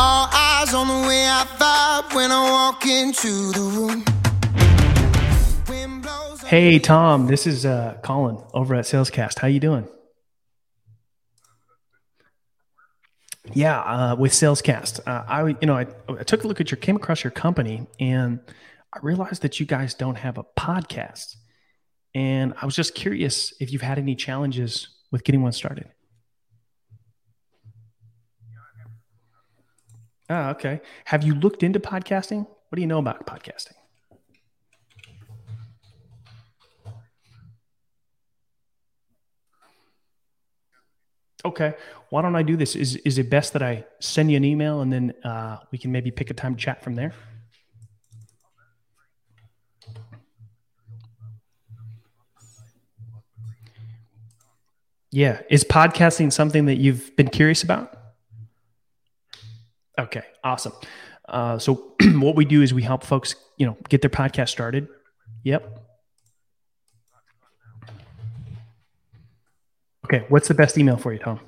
All eyes on the way I vibe when I walk into the room. Hey Tom, this is uh, Collin over at Salescast. How you doing? Yeah, uh, with Salescast, uh, I you know I, I took a look at your came across your company and I realized that you guys don't have a podcast, and I was just curious if you've had any challenges with getting one started. Ah, okay. Have you looked into podcasting? What do you know about podcasting? Okay. Why don't I do this? Is is it best that I send you an email and then uh, we can maybe pick a time to chat from there? Yeah. Is podcasting something that you've been curious about? Okay. Awesome. Uh, so what we do is we help folks, you know, get their podcast started. Yep. Okay. What's the best email for you, Tom?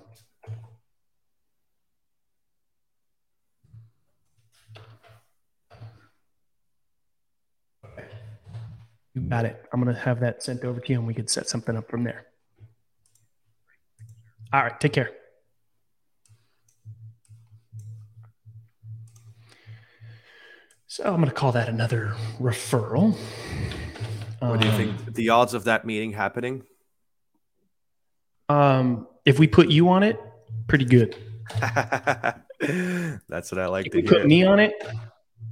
You got it. I'm going to have that sent over to you and we could set something up from there. All right. Take care. So I'm going to call that another referral. What do you Um, think? The odds of that meeting happening? Um, if we put you on it, pretty good. That's what I like If to we put hear. me on it,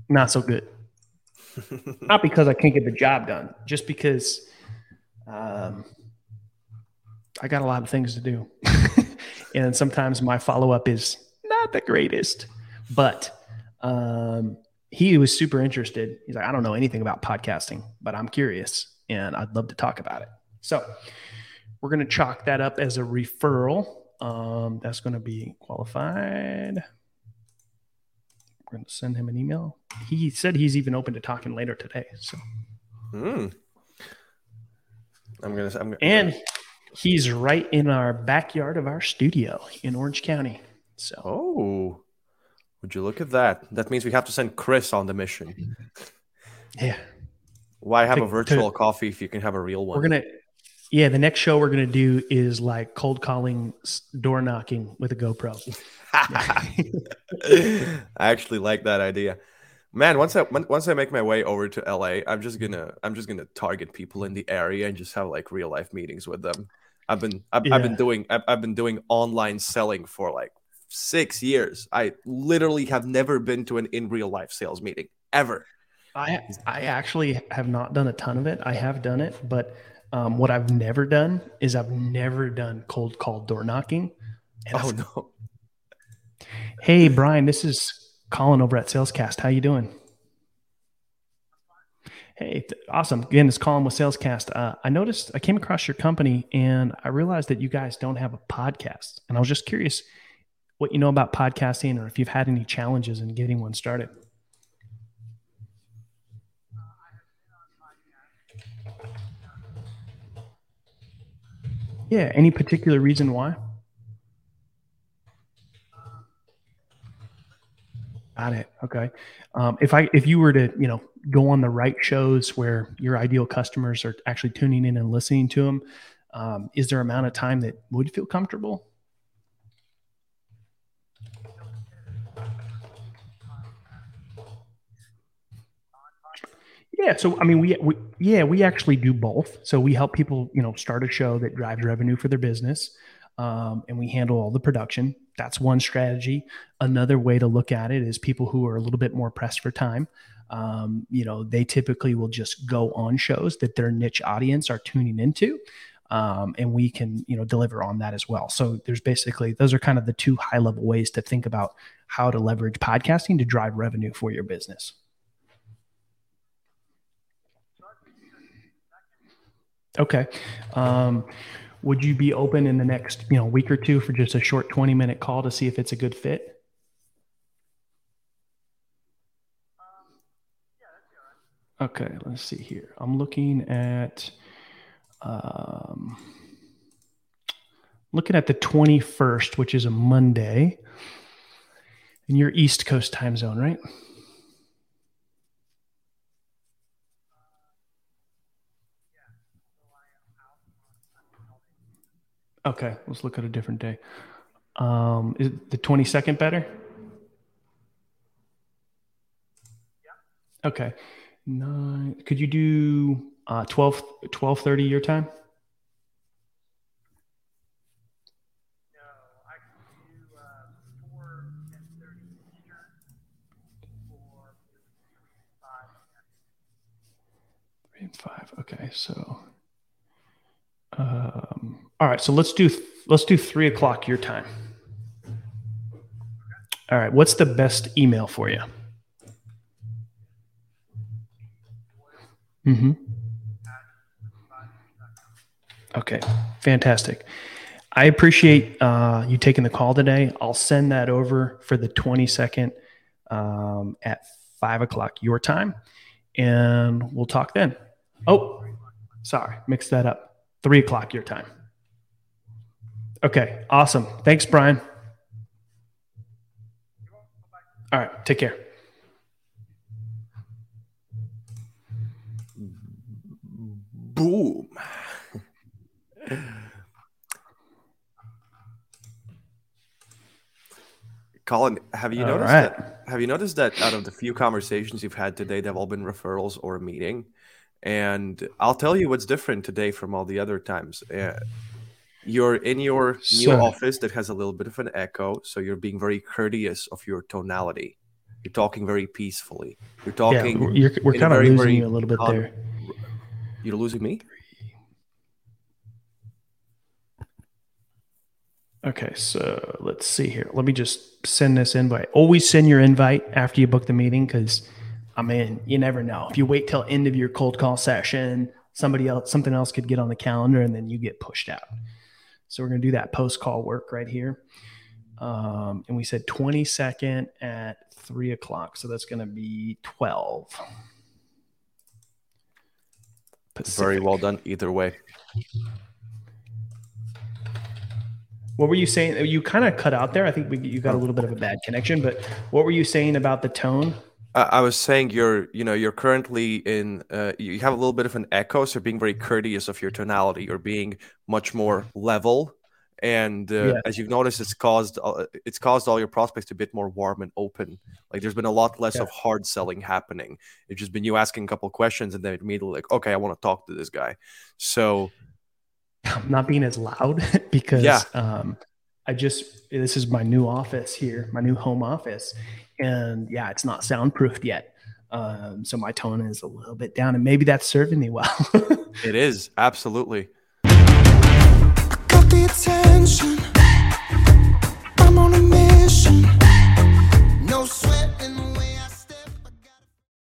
not so good. Not because I can't get the job done, just because um, I got a lot of things to do, and sometimes my follow up is not the greatest. But um, he was super interested. He's like, I don't know anything about podcasting, but I'm curious, and I'd love to talk about it. So we're going to chalk that up as a referral. Um, that's going to be qualified. We're going to send him an email. He said he's even open to talking later today. So, Hmm. I'm. I'm gonna and he's right in our backyard of our studio in Orange County. So, oh, would you look at that? That means we have to send Chris on the mission. yeah, Why have To- a virtual coffee if you can have a real one? we're going to, yeah, the next show we're going to do is like cold calling, door knocking with a GoPro. I actually like that idea. Man, once I once I make my way over to LA, I'm just gonna I'm just gonna target people in the area and just have like real life meetings with them. I've been I've, I've been doing I've, I've been doing online selling for like six years. I literally have never been to an in real life sales meeting ever. I I actually have not done a ton of it. I have done it, but um, what I've never done is I've never done cold call door knocking. Oh I've- no! Hey Brian, this is Collin over at Salescast. How you doing? Hey, awesome. Again, it's Collin with Salescast. Uh, I noticed I came across your company and I realized that you guys don't have a podcast. And I was just curious what you know about podcasting or if you've had any challenges in getting one started. Yeah, any particular reason why? Got it. Okay. Um, if I if you were to you know go on the right shows where your ideal customers are actually tuning in and listening to them, um, is there amount of time that would feel comfortable? Yeah, so I mean, we, we yeah we actually do both. So we help people you know start a show that drives revenue for their business, um, and we handle all the production. That's one strategy. Another way to look at it is people who are a little bit more pressed for time. Um, you know, they typically will just go on shows that their niche audience are tuning into, um, and we can you know deliver on that as well. So there's basically those are kind of the two high level ways to think about how to leverage podcasting to drive revenue for your business. Okay. Um, would you be open in the next, you know, week or two for just a short 20 minute call to see if it's a good fit? Okay, let's see here. I'm looking at um, looking at the 21st, which is a Monday. in your East Coast time zone, right? Okay, let's look at a different day. Um, is the 22nd better? Yeah. Okay. Nine. Could you do uh, 12, 1230 your time? Three and five. Okay, so um, all right. So let's do let's do three o'clock your time. All right. What's the best email for you? Mm-hmm. Okay, fantastic. I appreciate uh, you taking the call today. I'll send that over for the 22nd um, at five o'clock your time, and we'll talk then. Oh, sorry, mixed that up. Three o'clock your time. Okay, awesome. Thanks, Brian. All right, take care. Boom. Collin, have you All noticed right. that? Have you noticed that out of the few conversations you've had today, they've all been referrals or a meeting? And I'll tell you what's different today from all the other times. Uh, you're in your new So- office that has a little bit of an echo, so you're being very courteous of your tonality. You're talking very peacefully. You're talking. we're, you're, we're kind of losing very you a little bit calm- there. You're losing me. Okay, so let's see here. Let me just send this invite. Always send your invite after you book the meeting because, I mean, you never know. If you wait till end of your cold call session, somebody else, something else could get on the calendar, and then you get pushed out. So we're gonna do that post call work right here. Um, and we said 22nd at three o'clock, so that's gonna be 12. Very well done either way. What were you saying? You kind of cut out there. I think we, you got a little bit of a bad connection, but what were you saying about the tone? I was saying you're, you know, you're currently in, uh, you have a little bit of an echo, so being very courteous of your tonality. You're being much more level, and uh, Yeah. as you've noticed, it's caused, uh, it's caused all your prospects to be a bit more warm and open. Like there's been a lot less Yeah. of hard selling happening. It's just been you asking a couple questions, and then immediately like, okay, I want to talk to this guy. So I'm not being as loud because Yeah. um, I just this is my new office here, my new home office, and yeah, it's not soundproofed yet. Um, so my tone is a little bit down, and maybe that's serving me well. it is absolutely. I got the attention. I'm on a mission.